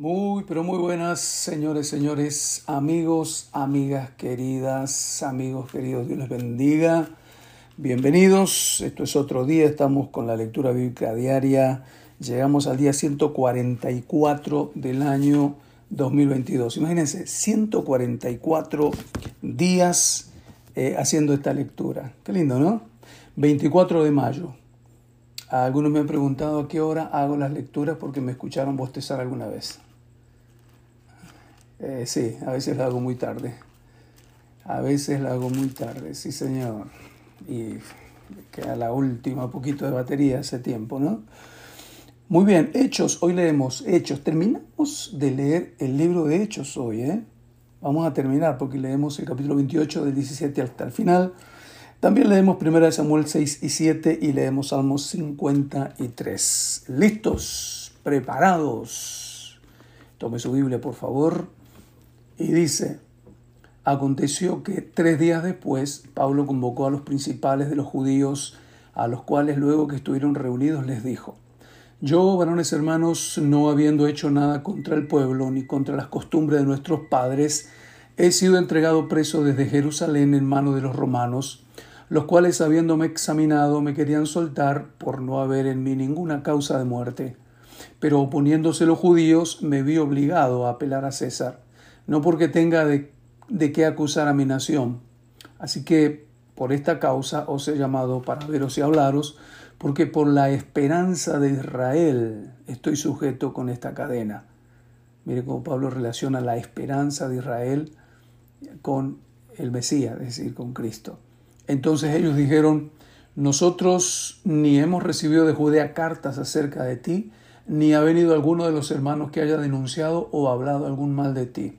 Muy, pero muy buenas, señores, señores, amigos, amigas queridas, amigos queridos, Dios les bendiga. Bienvenidos, esto es otro día, estamos con la lectura bíblica diaria. Llegamos al día 144 del año 2022. Imagínense, 144 días eh, haciendo esta lectura. Qué lindo, ¿no? 24 de mayo. Algunos me han preguntado a qué hora hago las lecturas porque me escucharon bostezar alguna vez. Eh, sí, a veces la hago muy tarde. A veces la hago muy tarde, sí señor. Y queda la última poquito de batería hace tiempo, ¿no? Muy bien, Hechos, hoy leemos Hechos. Terminamos de leer el libro de Hechos hoy, ¿eh? Vamos a terminar porque leemos el capítulo 28 del 17 hasta el final. También leemos 1 Samuel 6 y 7 y leemos Salmos 53. ¿Listos? ¿Preparados? Tome su Biblia, por favor. Y dice, aconteció que tres días después Pablo convocó a los principales de los judíos, a los cuales luego que estuvieron reunidos les dijo, yo, varones hermanos, no habiendo hecho nada contra el pueblo ni contra las costumbres de nuestros padres, he sido entregado preso desde Jerusalén en mano de los romanos, los cuales habiéndome examinado me querían soltar por no haber en mí ninguna causa de muerte. Pero oponiéndose los judíos me vi obligado a apelar a César no porque tenga de, qué acusar a mi nación. Así que por esta causa os he llamado para veros y hablaros, porque por la esperanza de Israel estoy sujeto con esta cadena. Mire cómo Pablo relaciona la esperanza de Israel con el Mesías, es decir, con Cristo. Entonces ellos dijeron, nosotros ni hemos recibido de Judea cartas acerca de ti, ni ha venido alguno de los hermanos que haya denunciado o hablado algún mal de ti.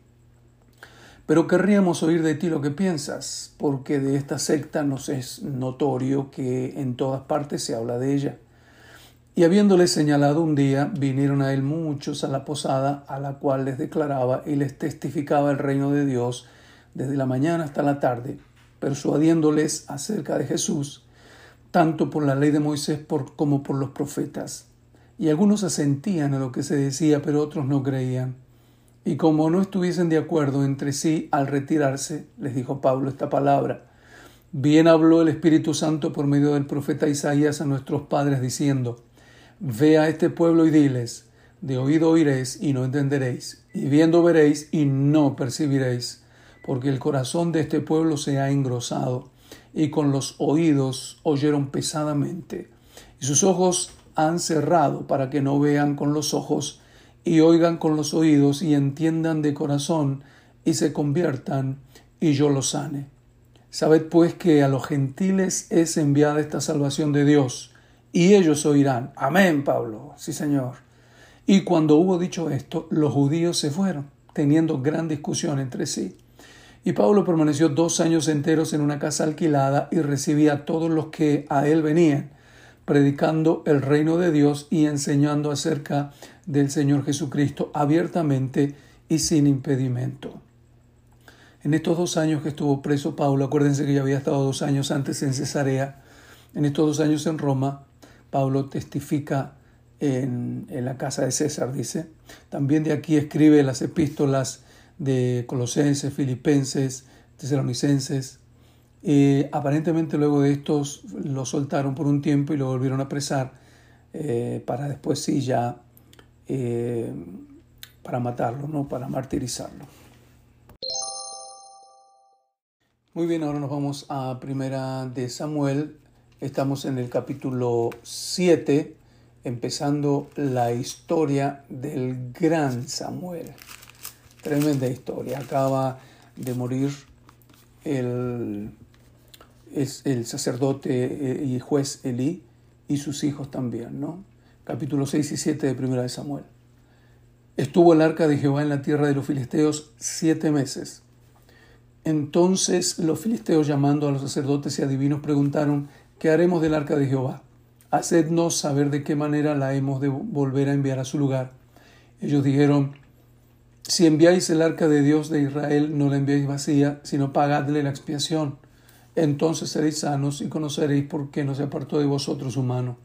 Pero querríamos oír de ti lo que piensas, porque de esta secta nos es notorio que en todas partes se habla de ella. Y habiéndole señalado un día, vinieron a él muchos a la posada, a la cual les declaraba y les testificaba el reino de Dios desde la mañana hasta la tarde, persuadiéndoles acerca de Jesús, tanto por la ley de Moisés como por los profetas. Y algunos asentían a lo que se decía, pero otros no creían. Y como no estuviesen de acuerdo entre sí al retirarse, les dijo Pablo esta palabra. Bien habló el Espíritu Santo por medio del profeta Isaías a nuestros padres diciendo, Ve a este pueblo y diles, de oído oiréis y no entenderéis, y viendo veréis y no percibiréis, porque el corazón de este pueblo se ha engrosado, y con los oídos oyeron pesadamente, y sus ojos han cerrado para que no vean con los ojos, y oigan con los oídos y entiendan de corazón y se conviertan y yo los sane. Sabed pues que a los gentiles es enviada esta salvación de Dios y ellos oirán. Amén, Pablo. Sí, Señor. Y cuando hubo dicho esto, los judíos se fueron, teniendo gran discusión entre sí. Y Pablo permaneció dos años enteros en una casa alquilada y recibía a todos los que a él venían predicando el reino de Dios y enseñando acerca del Señor Jesucristo abiertamente y sin impedimento. En estos dos años que estuvo preso Pablo, acuérdense que ya había estado dos años antes en Cesarea, en estos dos años en Roma, Pablo testifica en, la casa de César, dice. También de aquí escribe las epístolas de Colosenses, Filipenses, Tesalonicenses, eh, aparentemente luego de estos lo soltaron por un tiempo y lo volvieron a apresar eh, para después sí ya eh, para matarlo, ¿no? para martirizarlo. Muy bien, ahora nos vamos a Primera de Samuel. Estamos en el capítulo 7, empezando la historia del gran Samuel. Tremenda historia. Acaba de morir el es el sacerdote eh, y juez Elí y sus hijos también, ¿no? Capítulo 6 y 7 de Primera de Samuel. Estuvo el arca de Jehová en la tierra de los filisteos siete meses. Entonces los filisteos llamando a los sacerdotes y adivinos preguntaron, ¿qué haremos del arca de Jehová? Hacednos saber de qué manera la hemos de volver a enviar a su lugar. Ellos dijeron, si enviáis el arca de Dios de Israel, no la enviáis vacía, sino pagadle la expiación entonces seréis sanos y conoceréis por qué no se apartó de vosotros su mano.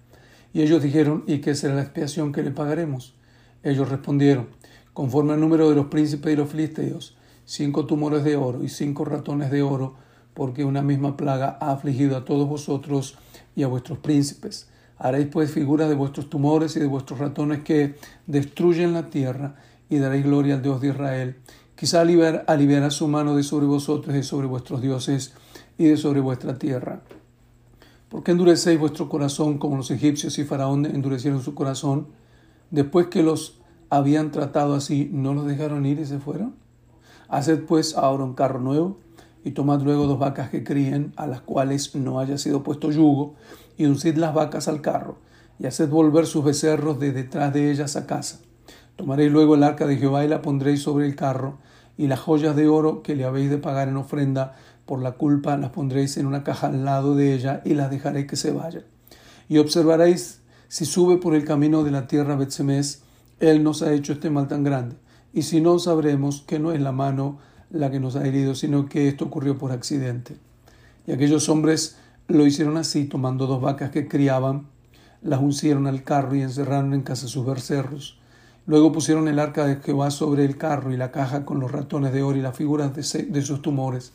Y ellos dijeron, ¿y qué será la expiación que le pagaremos? Ellos respondieron, conforme al número de los príncipes de los filisteos, cinco tumores de oro y cinco ratones de oro, porque una misma plaga ha afligido a todos vosotros y a vuestros príncipes. Haréis pues figuras de vuestros tumores y de vuestros ratones que destruyen la tierra, y daréis gloria al Dios de Israel. Quizá aliviará su mano de sobre vosotros y sobre vuestros dioses y de sobre vuestra tierra. ¿Por qué endurecéis vuestro corazón como los egipcios y Faraón endurecieron su corazón? Después que los habían tratado así, ¿no los dejaron ir y se fueron? Haced pues ahora un carro nuevo y tomad luego dos vacas que críen, a las cuales no haya sido puesto yugo, y uncid las vacas al carro, y haced volver sus becerros de detrás de ellas a casa. Tomaréis luego el arca de Jehová y la pondréis sobre el carro, y las joyas de oro que le habéis de pagar en ofrenda por la culpa las pondréis en una caja al lado de ella y las dejaréis que se vayan. Y observaréis si sube por el camino de la tierra Betsemes, él nos ha hecho este mal tan grande. Y si no, sabremos que no es la mano la que nos ha herido, sino que esto ocurrió por accidente. Y aquellos hombres lo hicieron así, tomando dos vacas que criaban, las uncieron al carro y encerraron en casa sus bercerros. Luego pusieron el arca de Jehová sobre el carro y la caja con los ratones de oro y las figuras de, sus tumores.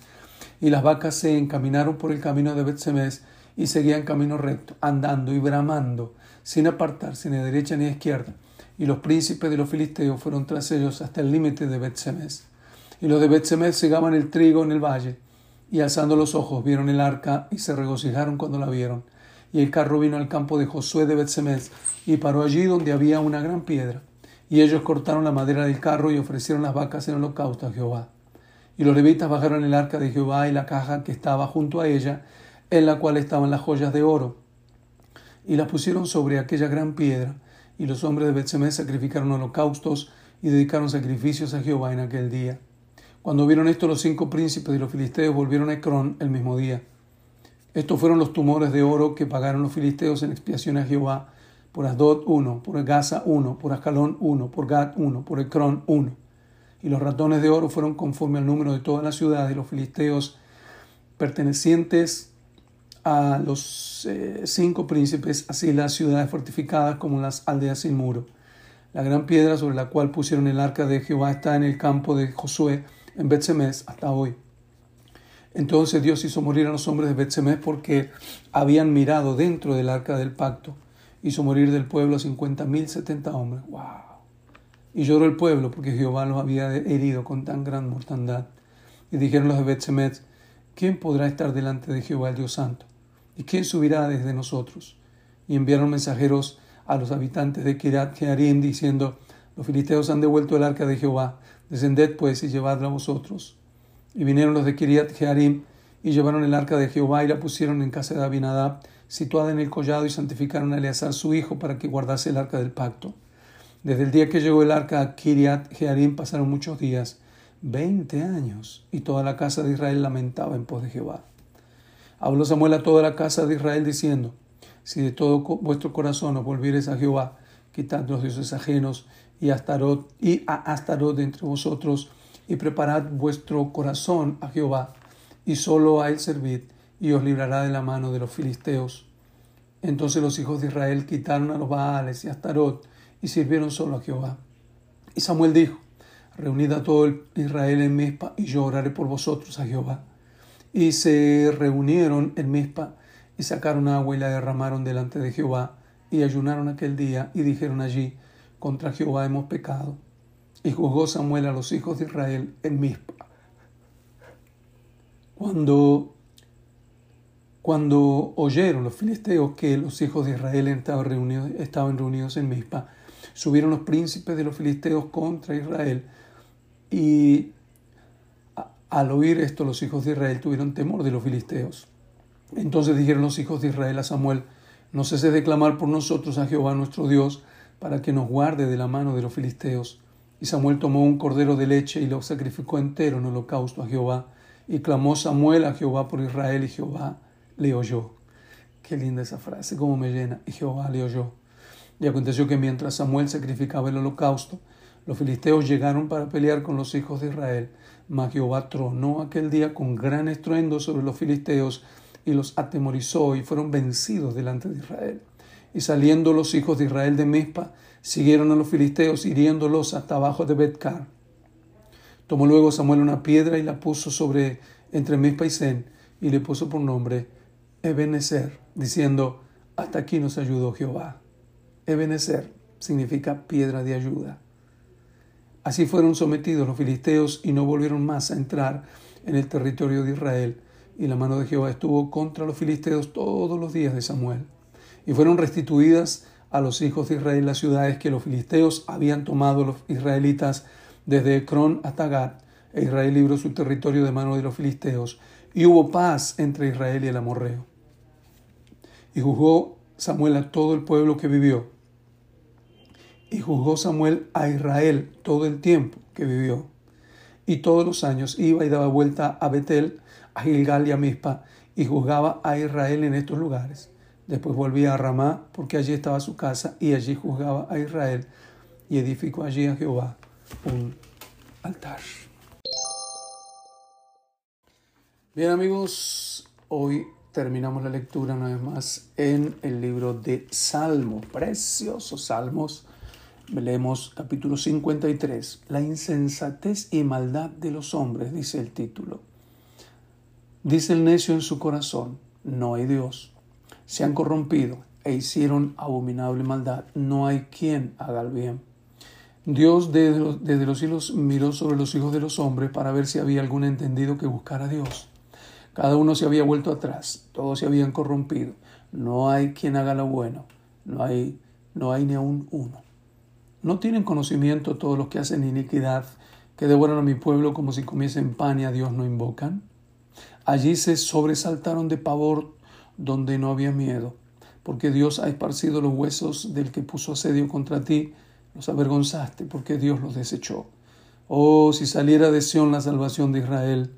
Y las vacas se encaminaron por el camino de Betsemes y seguían camino recto, andando y bramando, sin apartarse ni a derecha ni a izquierda. Y los príncipes de los filisteos fueron tras ellos hasta el límite de Betsemes. Y los de Betsemes segaban el trigo en el valle, y alzando los ojos vieron el arca y se regocijaron cuando la vieron. Y el carro vino al campo de Josué de Betsemes y paró allí donde había una gran piedra. Y ellos cortaron la madera del carro y ofrecieron las vacas en holocausto a Jehová. Y los levitas bajaron el arca de Jehová y la caja que estaba junto a ella, en la cual estaban las joyas de oro, y las pusieron sobre aquella gran piedra. Y los hombres de Betsemes sacrificaron holocaustos y dedicaron sacrificios a Jehová en aquel día. Cuando vieron esto, los cinco príncipes de los filisteos volvieron a Ecrón el mismo día. Estos fueron los tumores de oro que pagaron los filisteos en expiación a Jehová por Asdod uno, por Gaza uno, por Ascalón uno, por Gad uno, por Ecrón uno. Y los ratones de oro fueron conforme al número de todas las ciudades de los filisteos pertenecientes a los eh, cinco príncipes, así las ciudades fortificadas como las aldeas sin muro. La gran piedra sobre la cual pusieron el arca de Jehová está en el campo de Josué en Betsemes hasta hoy. Entonces Dios hizo morir a los hombres de Betsemes porque habían mirado dentro del arca del pacto hizo morir del pueblo a cincuenta mil setenta hombres. ¡Wow! Y lloró el pueblo porque Jehová los había herido con tan gran mortandad. Y dijeron los de Betsemet, ¿quién podrá estar delante de Jehová el Dios Santo? ¿Y quién subirá desde nosotros? Y enviaron mensajeros a los habitantes de Kirat Jearim diciendo, los filisteos han devuelto el arca de Jehová, descended pues y llevadla vosotros. Y vinieron los de Kiriat Jearim y llevaron el arca de Jehová y la pusieron en casa de Abinadab, situada en el collado, y santificaron a Eleazar su hijo para que guardase el arca del pacto. Desde el día que llegó el arca a Kiriat Jearim pasaron muchos días, veinte años, y toda la casa de Israel lamentaba en pos de Jehová. Habló Samuel a toda la casa de Israel diciendo, si de todo vuestro corazón os volviereis a Jehová, quitad los dioses ajenos y, Astarot, y a Astarot de entre vosotros, y preparad vuestro corazón a Jehová, y solo a él servid, y os librará de la mano de los filisteos. Entonces los hijos de Israel quitaron a los Baales y a Astarot y sirvieron solo a Jehová. Y Samuel dijo, Reunid a todo el Israel en Mizpa y yo oraré por vosotros a Jehová. Y se reunieron en Mizpa y sacaron agua y la derramaron delante de Jehová y ayunaron aquel día y dijeron allí, contra Jehová hemos pecado. Y juzgó Samuel a los hijos de Israel en Mizpa. Cuando cuando oyeron los filisteos que los hijos de Israel estaban reunidos, estaban reunidos en Mizpa, subieron los príncipes de los filisteos contra Israel y al oír esto los hijos de Israel tuvieron temor de los filisteos. Entonces dijeron los hijos de Israel a Samuel, no ceses de clamar por nosotros a Jehová nuestro Dios, para que nos guarde de la mano de los filisteos. Y Samuel tomó un cordero de leche y lo sacrificó entero en holocausto a Jehová. Y clamó Samuel a Jehová por Israel y Jehová le oyó. Qué linda esa frase, cómo me llena. Y Jehová le oyó. Y aconteció que mientras Samuel sacrificaba el holocausto, los filisteos llegaron para pelear con los hijos de Israel. Mas Jehová tronó aquel día con gran estruendo sobre los filisteos y los atemorizó y fueron vencidos delante de Israel. Y saliendo los hijos de Israel de Mizpa, siguieron a los filisteos, hiriéndolos hasta abajo de Betcar. Tomó luego Samuel una piedra y la puso sobre entre Mizpa y Sen, y le puso por nombre Ebenezer, diciendo, hasta aquí nos ayudó Jehová. Ebenezer significa piedra de ayuda. Así fueron sometidos los filisteos y no volvieron más a entrar en el territorio de Israel, y la mano de Jehová estuvo contra los filisteos todos los días de Samuel. Y fueron restituidas a los hijos de Israel las ciudades que los filisteos habían tomado los israelitas desde Ecrón hasta Gad, e Israel libró su territorio de mano de los filisteos, y hubo paz entre Israel y el amorreo. Y juzgó Samuel a todo el pueblo que vivió, y juzgó Samuel a Israel todo el tiempo que vivió. Y todos los años iba y daba vuelta a Betel, a Gilgal y a Mizpa, y juzgaba a Israel en estos lugares. Después volvía a Ramá, porque allí estaba su casa, y allí juzgaba a Israel, y edificó allí a Jehová un altar. Bien amigos, hoy terminamos la lectura una vez más en el libro de Salmos, preciosos Salmos Leemos capítulo 53, La insensatez y maldad de los hombres, dice el título. Dice el necio en su corazón, no hay Dios. Se han corrompido e hicieron abominable maldad. No hay quien haga el bien. Dios desde los, desde los cielos miró sobre los hijos de los hombres para ver si había algún entendido que buscara a Dios. Cada uno se había vuelto atrás, todos se habían corrompido. No hay quien haga lo bueno, no hay, no hay ni aún uno. ¿No tienen conocimiento todos los que hacen iniquidad, que devoran a mi pueblo como si comiesen pan y a Dios no invocan? Allí se sobresaltaron de pavor donde no había miedo, porque Dios ha esparcido los huesos del que puso asedio contra ti, los avergonzaste, porque Dios los desechó. Oh, si saliera de Sión la salvación de Israel,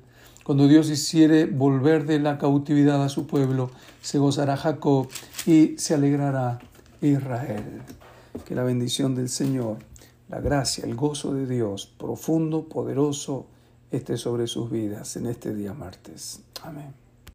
cuando Dios hiciere volver de la cautividad a su pueblo, se gozará Jacob y se alegrará Israel. Que la bendición del Señor, la gracia, el gozo de Dios profundo, poderoso, esté sobre sus vidas en este día martes. Amén.